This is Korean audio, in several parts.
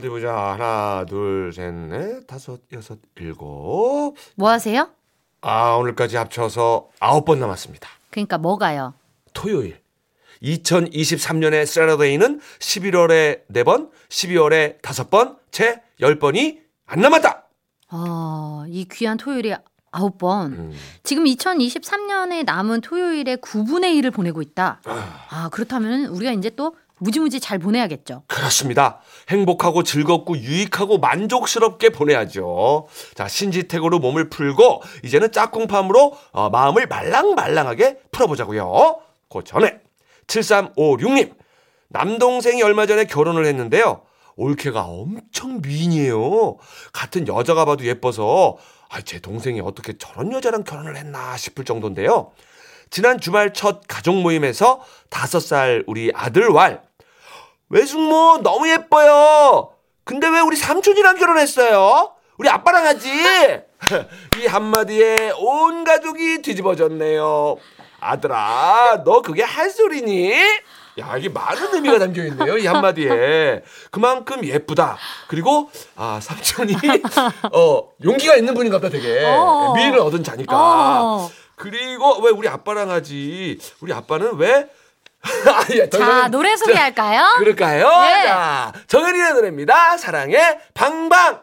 어디 보자. 하나, 둘, 셋, 넷, 다섯, 여섯, 일곱. 뭐 하세요? 아, 오늘까지 합쳐서 아홉 번 남았습니다. 그러니까 뭐가요? 토요일. 2023년의 세러데이는 11월에 4번, 12월에 5번, 채 10번이 안 남았다. 아, 이 귀한 토요일이 아홉 번. 음. 지금 2023년에 남은 토요일의 9분의 1을 보내고 있다. 아, 그렇다면 우리가 이제 또 무지무지 잘 보내야겠죠. 그렇습니다. 행복하고 즐겁고 유익하고 만족스럽게 보내야죠. 자, 신지택으로 몸을 풀고 이제는 짝꿍팜으로 어, 마음을 말랑말랑하게 풀어보자고요. 그 전에 7356님 남동생이 얼마 전에 결혼을 했는데요. 올케가 엄청 미인이에요. 같은 여자가 봐도 예뻐서 아, 제 동생이 어떻게 저런 여자랑 결혼을 했나 싶을 정도인데요. 지난 주말 첫 가족 모임에서 다섯 살 우리 아들 왈 외숙모 너무 예뻐요. 근데 왜 우리 삼촌이랑 결혼했어요? 우리 아빠랑 하지. 이 한마디에 온 가족이 뒤집어졌네요. 아들아, 너 그게 할 소리니? 야, 이게 많은 의미가 담겨 있네요. 이 한마디에. 그만큼 예쁘다. 그리고 아, 삼촌이 어, 용기가 있는 분인가 보다 되게. 어. 미인을 얻은 자니까. 어. 그리고 왜 우리 아빠랑 하지? 우리 아빠는 왜 아, 자, 노래 저- 소개할까요? 그럴까요? 네. 자, 정현이의 노래입니다. 사랑의 방방.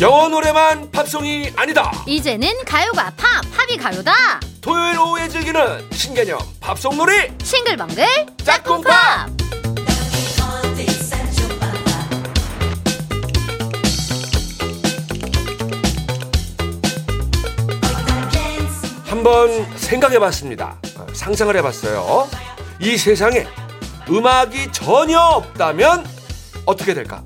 영어 노래만 팝송이 아니다. 이제는 가요가 팝, 팝이 가요다. 토요일 오후에 즐기는 신개념 팝송 놀이 싱글벙글 짝꿍팝. 한번 생각해봤습니다. 어, 상상을 해봤어요. 이 세상에 음악이 전혀 없다면 어떻게 될까?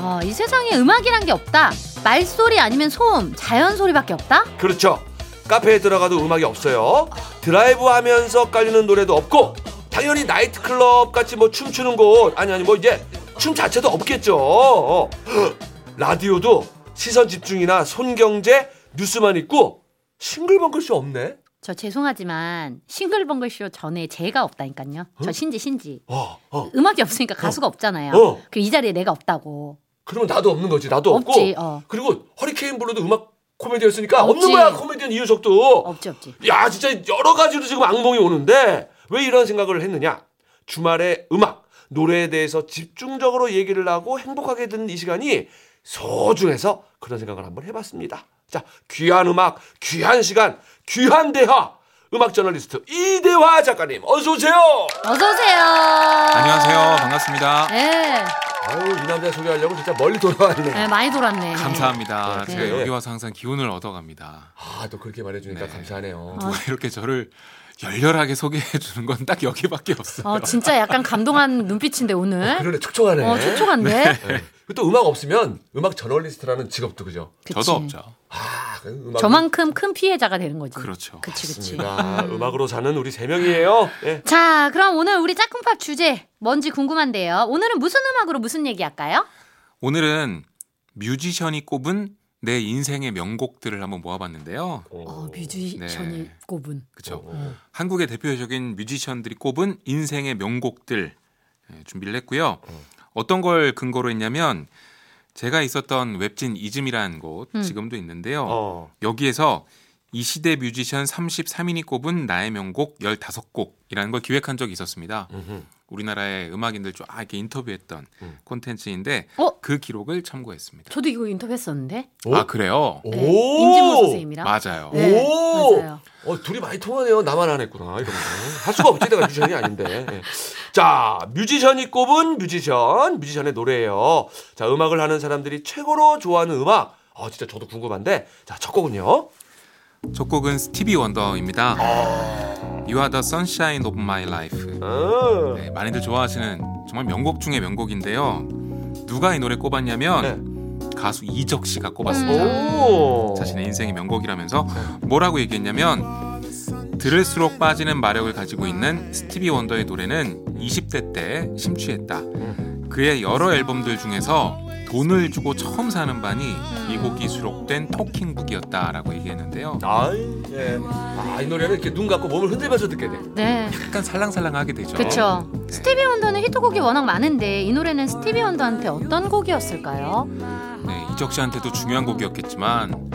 어, 이 세상에 음악이란 게 없다. 말소리 아니면 소음, 자연 소리밖에 없다? 그렇죠. 카페에 들어가도 음악이 없어요. 드라이브 하면서 깔리는 노래도 없고, 당연히 나이트클럽 같이 뭐 춤추는 곳, 아니, 아니, 뭐 이제 춤 자체도 없겠죠. 어. 라디오도 시선 집중이나 손경제, 뉴스만 있고, 싱글벙글쇼 없네. 저 죄송하지만 싱글벙글 쇼 전에 제가 없다니까요. 저 신지 신지. 어, 어. 음악이 없으니까 가수가 없잖아요. 어. 그럼 이 자리에 내가 없다고. 그러면 나도 없는 거지. 나도 없지, 없고. 어. 그리고 허리케인 블루도 음악 코미디였으니까 없는 없지. 거야. 코미디언 이유석도. 없지 없지. 야, 진짜 여러 가지로 지금 악몽이 오는데 왜 이런 생각을 했느냐? 주말에 음악, 노래에 대해서 집중적으로 얘기를 하고 행복하게 듣는 이 시간이 소중해서 그런 생각을 한번 해봤습니다. 자, 귀한 음악, 귀한 시간, 귀한 대화. 음악 저널리스트 이대화 작가님 어서 오세요. 어서 오세요. 안녕하세요. 반갑습니다. 네, 아유 이 남자 소개하려고 진짜 멀리 돌아왔네. 네, 많이 돌았네. 감사합니다. 네. 제가 네. 여기 와서 항상 기운을 얻어갑니다. 아 또 그렇게 말해주니까 네. 감사하네요. 누가 이렇게 저를 열렬하게 소개해 주는 건 딱 여기밖에 없어요. 어, 진짜 약간 감동한 눈빛인데 오늘. 그러네 촉촉하네. 어, 촉촉한데. 네. 그리고 또 음악 없으면 음악 저널리스트라는 직업도 그죠. 그치. 저도 없죠. 아, 그 음악 저만큼 큰 피해자가 되는 거지. 그렇죠. 그치, 그치. 맞습니다. 음악으로 사는 우리 세 명이에요. 예. 자, 그럼 오늘 우리 짝꿍팝 주제 뭔지 궁금한데요. 오늘은 무슨 음악으로 무슨 얘기 할까요? 오늘은 뮤지션이 꼽은 내 인생의 명곡들을 한번 모아봤는데요. 어, 뮤지션이 네. 꼽은. 그렇죠. 어. 한국의 대표적인 뮤지션들이 꼽은 인생의 명곡들 예, 준비를 했고요. 어떤 걸 근거로 했냐면 제가 있었던 웹진 이즘이라는 곳 음. 지금도 있는데요. 어. 여기에서 이 시대 뮤지션 33인이 꼽은 나의 명곡 15곡이라는 걸 기획한 적이 있었습니다. 음흠. 우리나라의 음악인들 쫙 이렇게 인터뷰했던 음. 콘텐츠인데 어? 그 기록을 참고했습니다. 저도 이거 인터뷰했었는데. 오? 아 그래요? 오. 네, 임진모 선생님이랑. 맞아요. 네, 오. 맞아요. 어, 둘이 많이 통하네요. 나만 안 했구나. 거. 할 수가 없지. 내가 뮤지션이 아닌데. 예. 자, 뮤지션이 꼽은 뮤지션, 뮤지션의 노래예요. 자, 음악을 하는 사람들이 최고로 좋아하는 음악. 아, 진짜 저도 궁금한데. 자, 첫 곡은요. 첫 곡은 스티비 원더입니다. 아. You are the sunshine of my life. 어. 네, 많이들 좋아하시는 정말 명곡 중의 명곡인데요. 누가 이 노래 꼽았냐면 네. 가수 이적 씨가 꼽았습니다. 오. 자신의 인생의 명곡이라면서 뭐라고 얘기했냐면 들을수록 빠지는 마력을 가지고 있는 스티비 원더의 노래는 20대 때 심취했다. 그의 여러 앨범들 중에서 돈을 주고 처음 사는 반이 이 곡이 수록된 토킹북이었다라고 얘기했는데요. 아, 예. 아, 이 노래는 이렇게 눈 감고 몸을 흔들면서 듣게 돼. 네. 약간 살랑살랑하게 되죠. 그렇죠. 네. 스티비 원더는 히트곡이 워낙 많은데 이 노래는 스티비 원더한테 어떤 곡이었을까요? 네, 이적 씨한테도 중요한 곡이었겠지만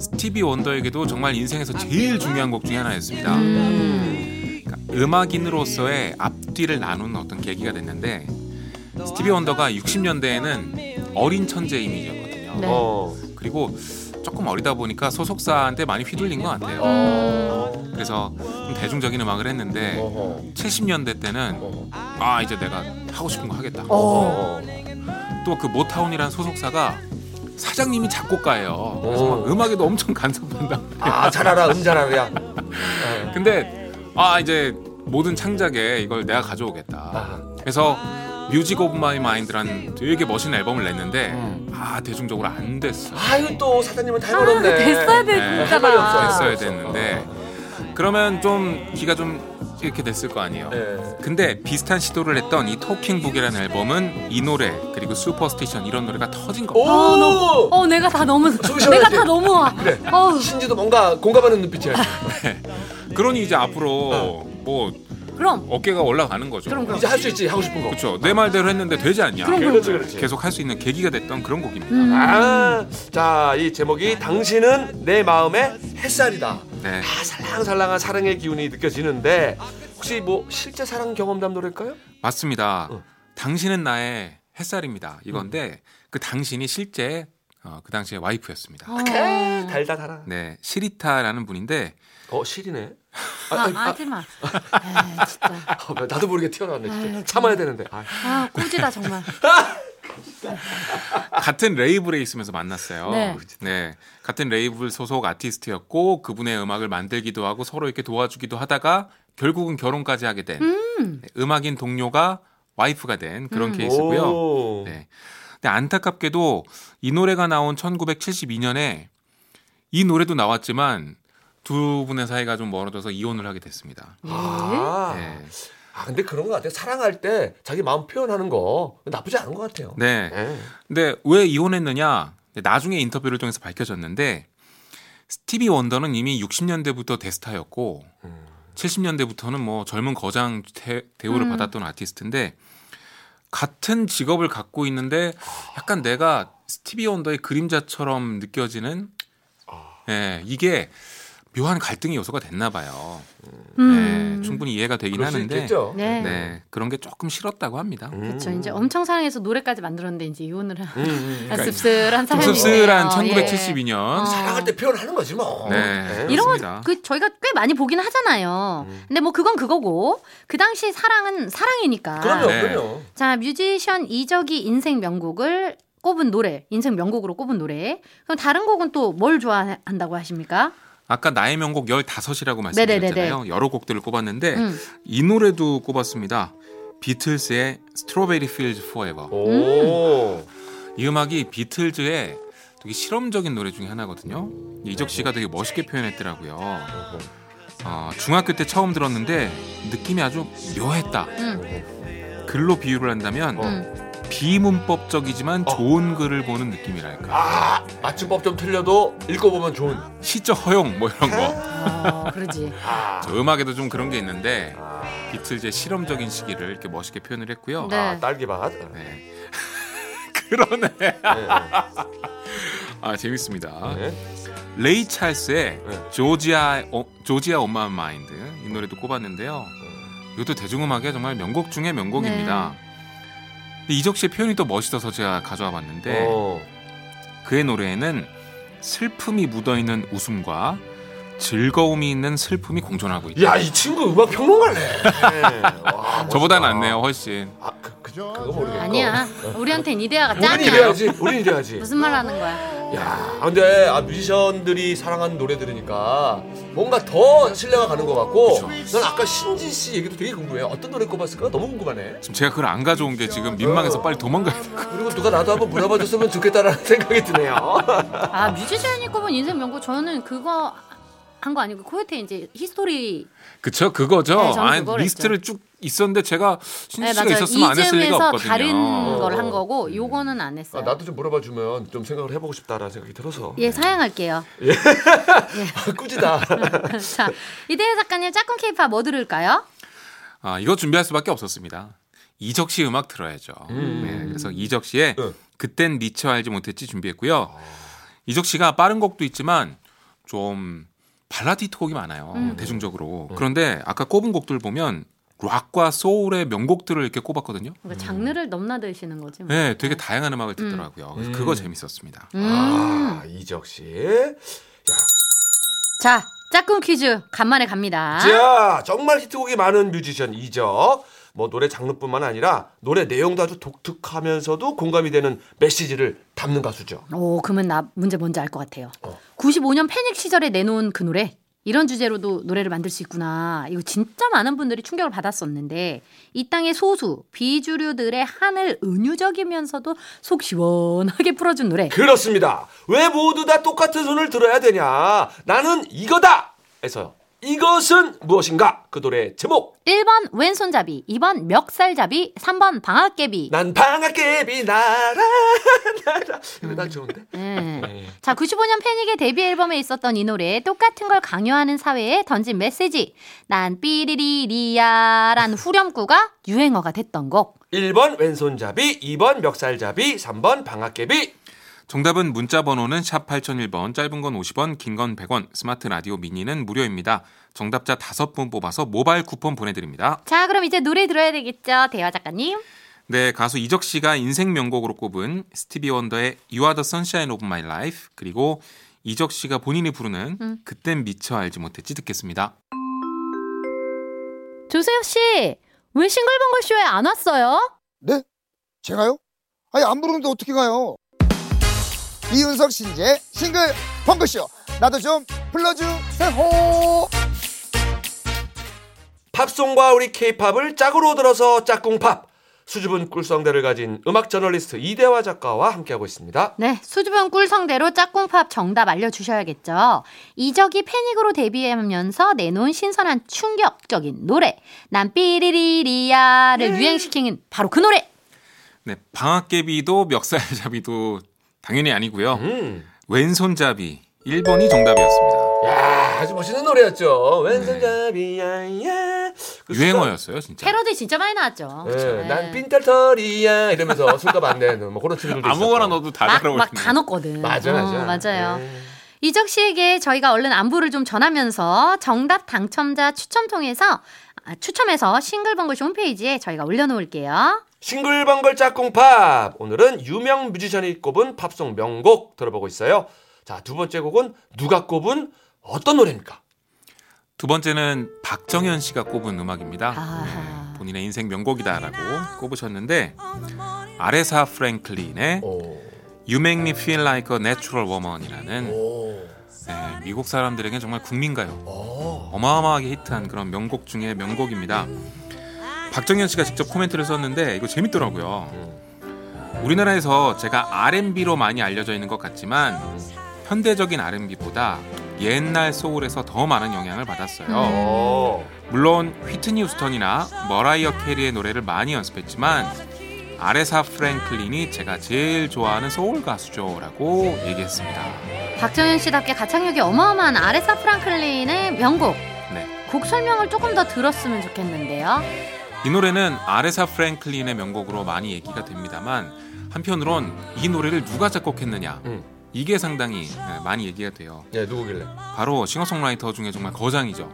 스티비 원더에게도 정말 인생에서 제일 중요한 곡 중에 하나였습니다. 음. 그러니까 음악인으로서의 앞뒤를 나누는 어떤 계기가 됐는데 스티비 원더가 60년대에는 어린 천재 이미지였거든요. 네. 어. 그리고 조금 어리다 보니까 소속사한테 많이 휘둘린 것 같아요. 어. 그래서 좀 대중적인 음악을 했는데 어허. 70년대 때는 어허. 아 이제 내가 하고 싶은 거 하겠다. 어. 또 그 모타운이라는 소속사가 사장님이 작곡가예요. 그래서 막 오. 음악에도 엄청 간섭한다. 아, 잘 알아. 음, 잘 알아. 야. 어. 근데 아 이제 모든 창작에 이걸 내가 가져오겠다. 아하. 그래서 Music of My Mind라는 되게 멋있는 앨범을 냈는데 음. 아 대중적으로 안 됐어. 아유, 또 사장님은 아, 탈모였네. 됐어야 돼 네. 진짜. 됐어야. 됐는데 그러면 좀 기가 좀 이렇게 됐을 거 아니에요. 네. 근데 비슷한 시도를 했던 이 Talking Book이라는 앨범은 이 노래 그리고 Superstition 이런 노래가 터진 오! 겁니다. 어, 너- 어 내가 다 너무 내가? 다 너무 와. 그래. 어우. 신지도 뭔가 공감하는 눈빛이야. 그러니 이제 앞으로 뭐 그럼 어깨가 올라가는 거죠. 그럼, 그럼. 이제 할 수 있지. 하고 싶은 거. 그렇죠. 내 말대로 했는데 되지 않냐. 그럼, 그럼. 그렇지, 그렇지. 계속 할 수 있는 계기가 됐던 그런 곡입니다. 음. 아, 자, 이 제목이 당신은 내 마음의 햇살이다. 네. 아, 살랑살랑한 사랑의 기운이 느껴지는데 혹시 뭐 실제 사랑 경험담 노래일까요? 맞습니다. 어. 당신은 나의 햇살입니다. 이건데 그 당신이 실제 어, 그 당시에 와이프였습니다. 어. 달다 달아. 네, 시리타라는 분인데 어, 실이네. 아, 아, 아, 하지 마. 에이, 진짜. 아, 나도 모르게 튀어나왔네. 진짜. 참아야 되는데. 아, 아, 꿀지다 정말. 같은 레이블에 있으면서 만났어요. 네. 네, 같은 레이블 소속 아티스트였고 그분의 음악을 만들기도 하고 서로 이렇게 도와주기도 하다가 결국은 결혼까지 하게 된 음. 네, 음악인 동료가 와이프가 된 그런 음. 케이스고요. 오. 네. 근데 안타깝게도 이 노래가 나온 1972년에 이 노래도 나왔지만 두 분의 사이가 좀 멀어져서 이혼을 하게 됐습니다. 아, 네. 아, 근데 그런 것 같아요. 사랑할 때 자기 마음 표현하는 거 나쁘지 않은 것 같아요. 네. 네. 근데 왜 이혼했느냐? 나중에 인터뷰를 통해서 밝혀졌는데 스티비 원더는 이미 60년대부터 대스타였고 음. 70년대부터는 뭐 젊은 거장 대, 대우를 음. 받았던 아티스트인데 같은 직업을 갖고 있는데 약간 내가 스티비 원더의 그림자처럼 느껴지는 예, 이게 묘한 갈등의 요소가 됐나 봐요. 음. 네, 충분히 이해가 되긴 하는데. 네. 네, 그런 게 조금 싫었다고 합니다. 음. 그렇죠. 이제 엄청 사랑해서 노래까지 만들었는데 이제 이혼을 한 음, 음, 음. 아, 씁쓸한 좀 사연이네요. 씁쓸한 예. 1972년 어. 사랑할 때 표현하는 거지 뭐. 네. 이런 그렇습니다. 거그 저희가 꽤 많이 보긴 하잖아요. 음. 근데 뭐 그건 그거고 그 당시 사랑은 사랑이니까. 그럼요, 네. 그럼요. 자 뮤지션 이적이 인생 명곡을 꼽은 노래, 인생 명곡으로 꼽은 노래. 그럼 다른 곡은 또 뭘 좋아한다고 하십니까? 아까 나의 명곡 15이라고 네네네네. 말씀드렸잖아요. 여러 곡들을 꼽았는데 음. 이 노래도 꼽았습니다. 비틀스의 Strawberry Fields Forever. 오. 이 음악이 비틀즈의 되게 실험적인 노래 중에 하나거든요. 이적 씨가 되게 멋있게 표현했더라고요. 어, 중학교 때 처음 들었는데 느낌이 아주 묘했다. 음. 글로 비유를 한다면 어. 음. 비문법적이지만 어. 좋은 글을 보는 느낌이랄까. 아, 맞춤법 좀 틀려도 읽어보면 좋은. 시적 허용 뭐 이런 거. 어, 그러지. 아, 저 음악에도 좀 그런 게 있는데 아, 비틀즈의 실험적인 시기를 이렇게 멋있게 표현을 했고요. 네. 아, 딸기밭. 네. 그러네. 네, 아 재밌습니다. 네. 레이 찰스의 네. 조지아 어, 조지아 엄마 마인드 이 노래도 꼽았는데요. 이것도 대중음악의 정말 명곡 중의 명곡입니다. 네. 이적 씨의 표현이 또 멋있어서 제가 가져와 봤는데 어. 그의 노래에는 슬픔이 묻어 있는 웃음과 즐거움이 있는 슬픔이 공존하고 있다. 야, 이 친구 음악 평론가네. 네. 와, 저보다. 낫네요, 훨씬. 아, 그, 그, 그거 모르겠고. 아니야. 우리한텐 이데아가 우린 짱이야. 이래야지. 우린 이래야지. 무슨 말 하는 거야? 야, 근데 아, 뮤지션들이 사랑하는 노래 들으니까 뭔가 더 신뢰가 가는 것 같고 난 아까 신지 씨 얘기도 되게 궁금해요. 어떤 노래 꼽았을까? 너무 궁금하네. 지금 제가 그걸 안 가져온 게 지금 민망해서 빨리 도망가야 돼. 그리고 누가 나도 한번 물어봐 줬으면 좋겠다라는 생각이 드네요. 아 뮤지션이 꼽은 인생 명곡 저는 그거 한 거 아니고 코요태 이제 히스토리 그쵸 그거죠. 네, 저는 아니, 리스트를 쭉 있었는데 제가 신지 네 있었으면 안 했을 리가 없거든요. 다른 걸 어. 한 거고 요거는 안 했어요. 아, 나도 좀 물어봐 주면 좀 생각을 해보고 싶다라는 생각이 들어서. 예 사양할게요. 꾸지다. 자 이대화 작가님 짝꿍 케이팝 뭐 들을까요? 아, 이거 준비할 수밖에 없었습니다. 이적 씨 음악 들어야죠. 네, 그래서 이적 씨의 응. 그땐 미처 알지 못했지 준비했고요. 이적 씨가 빠른 곡도 있지만 좀 발라드 히트곡이 많아요. 대중적으로. 그런데 아까 꼽은 곡들 보면 락과 소울의 명곡들을 이렇게 꼽았거든요. 그러니까 장르를 넘나드시는 거지. 뭐. 네, 되게 다양한 음악을 듣더라고요. 그래서 그거 재밌었습니다. 음. 아, 이적 씨. 자 짝꿍 퀴즈 간만에 갑니다. 자, 정말 히트곡이 많은 뮤지션 이적. 뭐 노래 장르뿐만 아니라 노래 내용도 아주 독특하면서도 공감이 되는 메시지를 담는 가수죠. 오 그러면 나 문제 뭔지 알 것 같아요. 어. 95년 패닉 시절에 내놓은 그 노래 이런 주제로도 노래를 만들 수 있구나. 이거 진짜 많은 분들이 충격을 받았었는데 이 땅의 소수 비주류들의 한을 은유적이면서도 속 시원하게 풀어준 노래. 그렇습니다. 왜 모두 다 똑같은 손을 들어야 되냐? 나는 이거다. 해서 이것은 무엇인가? 그 노래 제목. 1번 왼손잡이, 2번 멱살잡이, 3번 방앗개비. 난 방앗개비 나라 나라. 이거 난 좋은데? 네. 자, 95년 패닉의 데뷔 앨범에 있었던 이 노래 똑같은 걸 강요하는 사회에 던진 메시지. 난 삐리리리야란 후렴구가 유행어가 됐던 곡. 1번 왼손잡이, 2번 멱살잡이, 3번 방앗개비. 정답은 문자 번호는 샵 8001번, 짧은 건 50원, 긴 건 100원, 스마트 라디오 미니는 무료입니다. 정답자 5분 뽑아서 모바일 쿠폰 보내드립니다. 자, 그럼 이제 노래 들어야 되겠죠, 대화 작가님. 네, 가수 이적 씨가 인생 명곡으로 꼽은 스티비 원더의 You Are the Sunshine of My Life 그리고 이적 씨가 본인이 부르는 그땐 미처 알지 못했지 듣겠습니다. 조세혁 씨, 왜 싱글벙글 쇼에 안 왔어요? 네? 제가요? 아니 안 부르는데 어떻게 가요? 이윤석 신재 싱글 펑크쇼 나도 좀 불러주세요 팝송과 우리 케이팝을 짝으로 들어서 짝꿍팝. 수줍은 꿀성대를 가진 음악 저널리스트 이대화 작가와 함께하고 있습니다. 네, 수줍은 꿀성대로 짝꿍팝 정답 알려주셔야겠죠. 이적이 패닉으로 데뷔하면서 내놓은 신선한 충격적인 노래. 난 삐리리리야를 유행시킨 바로 그 노래. 네, 방학개비도 멱살잡이도 당연히 아니고요. 음. 왼손잡이 1번이 정답이었습니다. 야, 아주 멋있는 노래였죠. 왼손잡이야. 그 유행어였어요, 진짜. 패러디 진짜 많이 나왔죠. 예, 네. 난 빈털털이야 이러면서 술값 안 내는 뭐 그런 친구들도 아무거나. 넣어도 다 막, 들어올 막. 다 넣었거든. 맞아 맞아 어, 맞아요. 예. 이적 씨에게 저희가 얼른 안부를 좀 전하면서 정답 당첨자 추첨 통해서 아, 추첨해서 싱글벙글쇼 홈페이지에 저희가 올려놓을게요. 싱글벙글 짝꿍팝 오늘은 유명 뮤지션이 꼽은 팝송 명곡 들어보고 있어요. 자 두 번째 곡은 누가 꼽은 어떤 노래입니까? 두 번째는 박정현 씨가 꼽은 음악입니다. 아, 본인의 인생 명곡이다라고 꼽으셨는데 아레사 프랭클린의 오, You Make Me Feel Like a Natural Woman이라는 오, 네, 미국 사람들에게 정말 국민가요. 오. 어마어마하게 히트한 그런 명곡 중에 명곡입니다. 박정현 씨가 직접 코멘트를 썼는데 이거 재밌더라고요. 우리나라에서 제가 R&B로 많이 알려져 있는 것 같지만 현대적인 R&B보다 옛날 소울에서 더 많은 영향을 받았어요. 오. 물론 휘트니 휴스턴이나 머라이어 캐리의 노래를 많이 연습했지만 아레사 프랭클린이 제가 제일 좋아하는 소울 가수죠라고 얘기했습니다. 박정현 씨답게 가창력이 어마어마한 아레사 프랭클린의 명곡. 네. 곡 설명을 조금 더 들었으면 좋겠는데요. 이 노래는 아레사 프랭클린의 명곡으로 많이 얘기가 됩니다만 한편으론 이 노래를 누가 작곡했느냐 음. 이게 상당히 네, 많이 얘기가 돼요. 예 누구길래? 바로 싱어송라이터 중에 정말 거장이죠.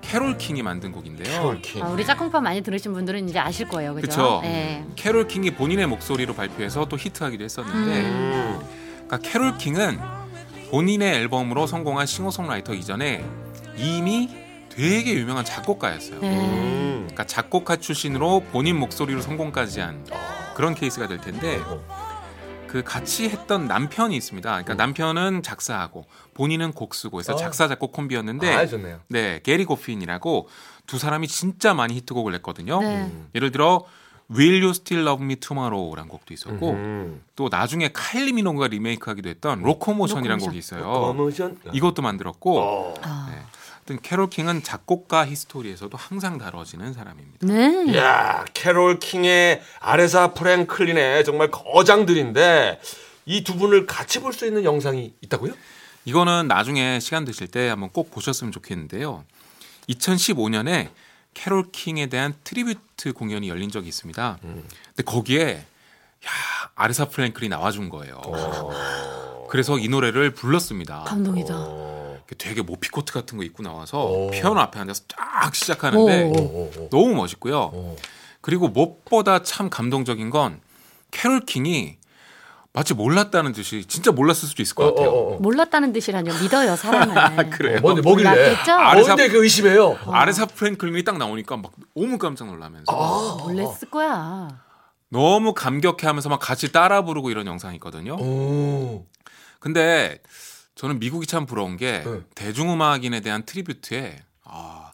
캐롤 킹이 만든 곡인데요. 캐롤 킹. 아, 우리 짝꿍팝 많이 들으신 분들은 이제 아실 거예요. 그죠? 그쵸. 네. 캐롤 킹이 본인의 목소리로 발표해서 또 히트하기도 했었는데 음. 그러니까 캐롤 킹은 본인의 앨범으로 성공한 싱어송라이터 이전에 이미 되게 유명한 작곡가였어요. 네. 음. 그러니까 작곡가 출신으로 본인 목소리로 성공까지 한 그런 케이스가 될 텐데 그 같이 했던 남편이 있습니다. 그러니까 남편은 작사하고 본인은 곡 쓰고 해서 어. 작사 작곡 콤비였는데 아, 좋네요. 네, 게리 고핀이라고 두 사람이 진짜 많이 히트곡을 냈거든요. 네. 예를 들어 Will You Still Love Me Tomorrow라는 곡도 있었고 음. 또 나중에 카일리 미노그가 리메이크하기도 했던 Locomotion이라는 Locomotion. 곡이 있어요. 커머션. 이것도 만들었고 어. 아. 네. 하여튼 캐롤 킹은 작곡가 history에서도 항상 다뤄지는 사람입니다. 네. 야, 캐롤 킹에 아레사 프랭클린의 정말 거장들인데 이 두 분을 같이 볼 수 있는 영상이 있다고요? 이거는 나중에 시간 되실 때 한번 꼭 보셨으면 좋겠는데요. 2015년에 캐롤 킹에 대한 tribute 공연이 열린 적이 있습니다. 근데 거기에 야, 아레사 프랭클린이 나와준 거예요. 그래서 이 노래를 불렀습니다. 감동이다. 어. 되게 모피 코트 같은 거 입고 나와서 오. 피아노 앞에 앉아서 쫙 시작하는데 오. 너무 멋있고요. 오. 그리고 무엇보다 참 감동적인 건 캐롤 킹이 마치 몰랐다는 듯이 진짜 몰랐을 수도 있을 것 같아요. 어, 어, 어. 몰랐다는 듯이라뇨. 믿어요, 사람을. 그래요? 뭔데 뭐길래? 아, 아레사- 뭔데 그 의심해요? 아레사 프랭클린이 딱 나오니까 막 너무 깜짝 놀라면서 아. 몰랐을 거야. 너무 감격해하면서 막 같이 따라 부르고 이런 영상이 있거든요. 오. 근데 저는 미국이 참 부러운 게 네. 대중음악인에 대한 tribute에 아,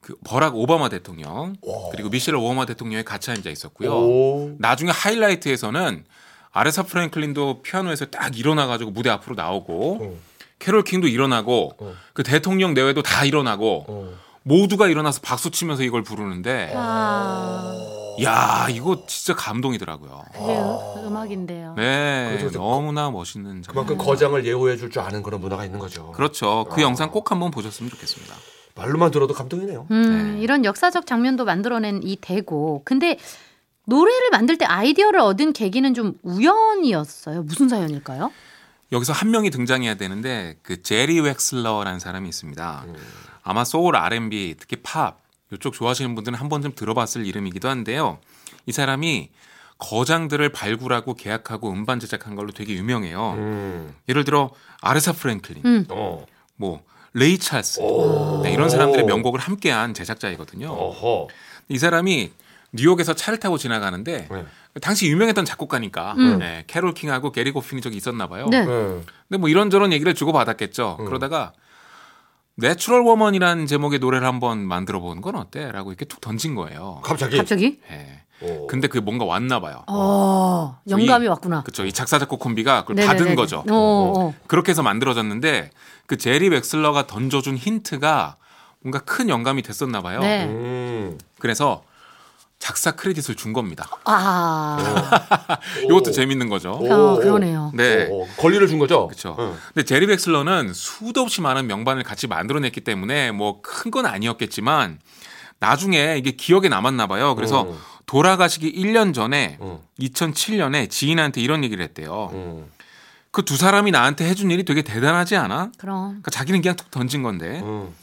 그 버락 오바마 대통령 와. 그리고 미셸 오바마 대통령이 같이 앉아 있었고요. 오. 나중에 하이라이트에서는 아레사 프랭클린도 피아노에서 딱 일어나 가지고 무대 앞으로 나오고 어. 캐롤 킹도 일어나고 어. 그 대통령 내외도 다 일어나고 어. 모두가 일어나서 박수 치면서 이걸 부르는데 아, 야 이거 진짜 감동이더라고요. 그게 음- 음악인데요. 네, 그렇죠. 너무나 멋있는 장면. 그만큼 거장을 예우해 줄 줄 아는 그런 문화가 있는 거죠. 그렇죠. 그 영상 꼭 한번 보셨으면 좋겠습니다. 말로만 들어도 감동이네요. 음, 네. 이런 역사적 장면도 만들어낸 이 대고. 근데 노래를 만들 때 아이디어를 얻은 계기는 좀 우연이었어요. 무슨 사연일까요? 여기서 한 명이 등장해야 되는데 그 제리 웩슬러라는 사람이 있습니다. 아마 soul, R&B, 특히 팝 이쪽 좋아하시는 분들은 한 번쯤 들어봤을 이름이기도 한데요. 이 사람이 거장들을 발굴하고 계약하고 음반 제작한 걸로 되게 유명해요. 음. 예를 들어 아레사 프랭클린, 음. 어. 뭐 레이 찰스 오. 네, 이런 사람들의 명곡을 함께한 제작자이거든요. 어허. 이 사람이 뉴욕에서 차를 타고 지나가는데 네. 당시 유명했던 작곡가니까 음. 네, 캐롤 킹하고 게리 고핀이 저기 있었나 봐요. 네. 네. 근데 뭐 이런저런 얘기를 주고 받았겠죠. 음. 그러다가 Natural Woman이라는 제목의 노래를 한번 만들어 보는 건 어때?라고 이렇게 툭 던진 거예요. 갑자기. 갑자기? 예. 오. 근데 그게 뭔가 왔나 봐요. 어, 영감이 왔구나. 그렇죠. 이 작사 작곡 콤비가 그걸 네네네네. 받은 거죠. 어, 어. 그렇게 해서 만들어졌는데 그 제리 웩슬러가 던져준 힌트가 뭔가 큰 영감이 됐었나 봐요. 네. 음. 그래서 작사 credit을 준 겁니다. 아, 이것도 재밌는 거죠. 오. 어, 그러네요. 네. 오, 오. 권리를 준 거죠? 그렇죠. 응. 근데 제리 웩슬러는 수도 없이 많은 명반을 같이 만들어냈기 때문에 뭐 큰 건 아니었겠지만 나중에 이게 기억에 남았나 봐요. 그래서 음. 돌아가시기 1년 전에 음. 2007년에 지인한테 이런 얘기를 했대요. 음. 그두 사람이 나한테 해준 일이 되게 대단하지 않아? 그럼. 그러니까 자기는 그냥 툭 던진 건데 음.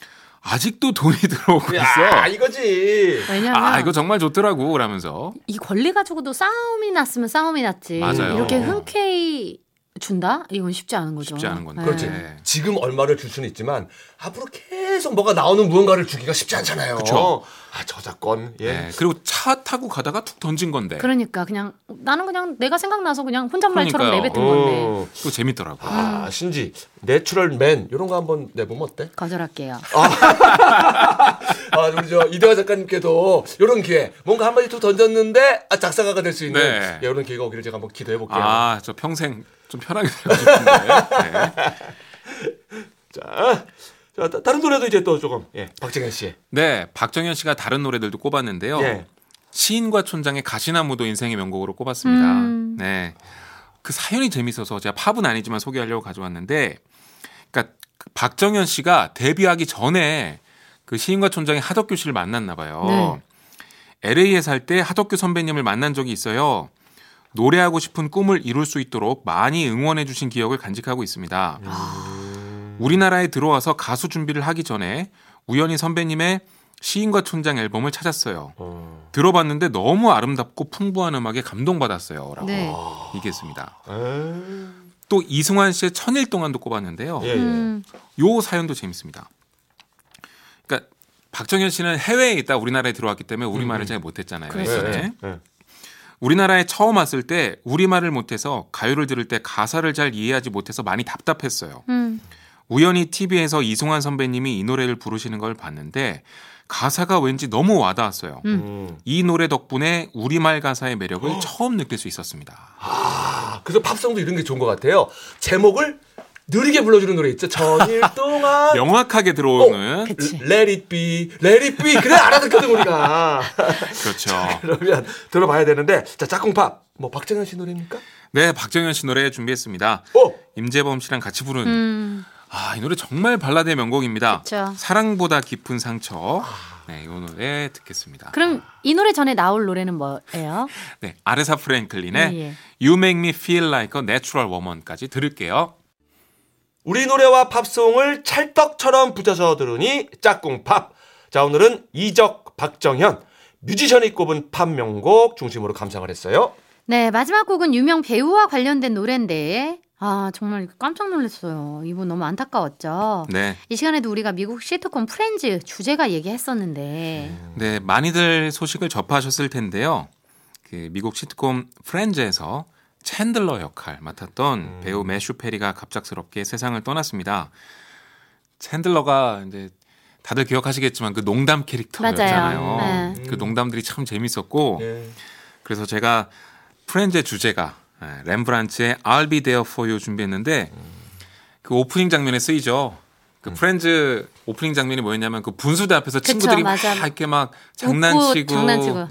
아직도 돈이 들어오고 야, 있어. 이거지. 왜냐면 아 이거 정말 좋더라고 그러면서 이 권리 가지고도 싸움이 났으면 싸움이 났지. 맞아요. 이렇게 흔쾌히 준다? 이건 쉽지 않은 거죠. 쉽지 않은 건데. 네. 그렇지. 네. 지금 얼마를 줄 수는 있지만 앞으로 계속 뭐가 나오는 무언가를 주기가 쉽지 않잖아요. 그쵸. 아 저작권. 예. 네. 그리고 차 타고 가다가 툭 던진 건데 그러니까 그냥 나는 그냥 내가 생각나서 그냥 혼잣말처럼 그러니까요. 내뱉은 건데 어. 그거 재밌더라고. 아 신지 내추럴맨 이런 거 한번 내보면 어때? 거절할게요. 아 우리 저 이대화 작가님께도 이런 기회 뭔가 한마디 툭 던졌는데 아, 작사가가 될 수 있는 네. 예, 이런 기회가 오기를 제가 한번 기도해 볼게요. 아, 저 평생 좀 편하게 살고 싶은데. 네. 다- 다른 노래도 이제 또 조금 예, 박정현 씨. 네, 박정현 씨가 다른 노래들도 꼽았는데요. 예. 시인과 촌장의 가시나무도 인생의 명곡으로 꼽았습니다. 음. 네. 그 사연이 재밌어서 제가 팝은 아니지만 소개하려고 가져왔는데, 그러니까 그 박정현 씨가 데뷔하기 전에 그 시인과 촌장의 하덕규 씨를 만났나 봐요. LA에 살 때 하덕규 선배님을 만난 적이 있어요. 노래하고 싶은 꿈을 이룰 수 있도록 많이 응원해 주신 기억을 간직하고 있습니다. 우리나라에 들어와서 가수 준비를 하기 전에 우연히 선배님의 시인과 촌장 앨범을 찾았어요. 어. 들어봤는데 너무 아름답고 풍부한 음악에 감동받았어요. 라고 네. 얘기했습니다. 에. 또 이승환 씨의 천일 동안도 꼽았는데요. 예, 예. 음. 요 사연도 재밌습니다. 그러니까 박정현 씨는 해외에 있다 우리나라에 들어왔기 때문에 우리말을 잘 못했잖아요. 그랬었죠. 예전에. 예. 우리나라에 처음 왔을 때 우리말을 못해서 가요를 들을 때 가사를 잘 이해하지 못해서 많이 답답했어요. 음. 우연히 TV에서 이송환 선배님이 이 노래를 부르시는 걸 봤는데 가사가 왠지 너무 와닿았어요. 음. 이 노래 덕분에 우리말 가사의 매력을 처음 느낄 수 있었습니다. 아, 그래서 팝송도 이런 게 좋은 것 같아요. 제목을 느리게 불러주는 노래 있죠. 전일 동안. 명확하게 들어오는 그치. Let it be, let it be. 그래 알아듣거든 우리가. 그렇죠. 그러면 들어봐야 되는데 자 짝꿍팝 뭐 박정현 씨 노래입니까? 네, 박정현 씨 노래 준비했습니다. 어 임재범 씨랑 같이 부른 음. 아, 이 노래 정말 발라드의 명곡입니다. 그쵸. 사랑보다 깊은 상처. 네, 이 노래 듣겠습니다. 그럼 이 노래 전에 나올 노래는 뭐예요? 네, 아레사 프랭클린의 예, 예. You Make Me Feel Like a Natural Woman까지 들을게요. 우리 노래와 팝송을 찰떡처럼 붙여서 들으니 짝꿍 팝. 자 오늘은 이적, 박정현 뮤지션이 꼽은 팝 명곡 중심으로 감상을 했어요. 네, 마지막 곡은 유명 배우와 관련된 노래인데 아, 정말 깜짝 놀랐어요. 이분 너무 안타까웠죠. 네. 이 시간에도 우리가 미국 시트콤 프렌즈 주제가 얘기했었는데 네, 많이들 소식을 접하셨을 텐데요. 그 미국 시트콤 프렌즈에서 챈들러 역할 맡았던 배우 매슈 페리가 갑작스럽게 세상을 떠났습니다. 챈들러가 이제 다들 기억하시겠지만 그 농담 캐릭터였잖아요. 맞아요. 네. 그 농담들이 참 재밌었고 예. 그래서 제가 프렌즈의 주제가 예, 렘브란츠의 I'll Be There For You 준비했는데 그 오프닝 장면에 쓰이죠. 그 프렌즈 오프닝 장면이 뭐였냐면 그 분수대 앞에서 그쵸, 친구들이 막 맞아. 이렇게 막 장난치고 장난치고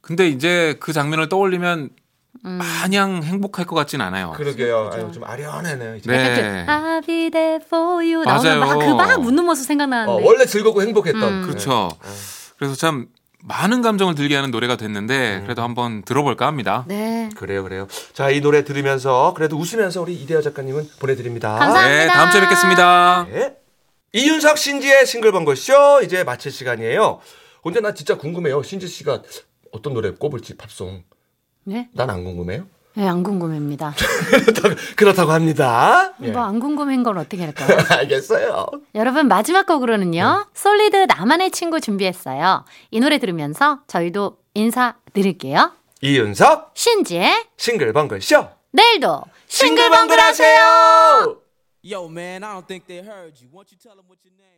근데 이제 그 장면을 떠올리면 음. 마냥 행복할 것 같진 않아요. 그러게요. 아유, 좀 아련하네요. 이제. 네. I'll be there for you 맞아요. 나오면 막그막 웃는 모습 어, 생각나는데 원래 즐겁고 행복했던. 음. 그렇죠. 그래서 참 많은 감정을 들게 하는 노래가 됐는데 그래도 한번 들어볼까 합니다. 네. 그래요, 그래요. 자, 이 노래 들으면서 그래도 웃으면서 우리 이대화 작가님은 보내드립니다. 감사합니다. 네, 다음 주에 뵙겠습니다. 네. 이윤석 신지의 싱글벙글쇼 이제 마칠 시간이에요. 근데 나 진짜 궁금해요. 신지 씨가 어떤 노래 꼽을지 팝송. 네? 난 안 궁금해요. 네, 안 궁금합니다. 그렇다고, 그렇다고 합니다. 예. 뭐안 궁금한 걸 어떻게 할까요? 알겠어요. 여러분 마지막 곡으로는요. 솔리드 나만의 친구 준비했어요. 이 노래 들으면서 저희도 인사드릴게요. 이윤석 신지의 싱글벙글쇼 내일도 싱글벙글 하세요. Yo, man, I don't think they heard you. Won't you tell them what your name is?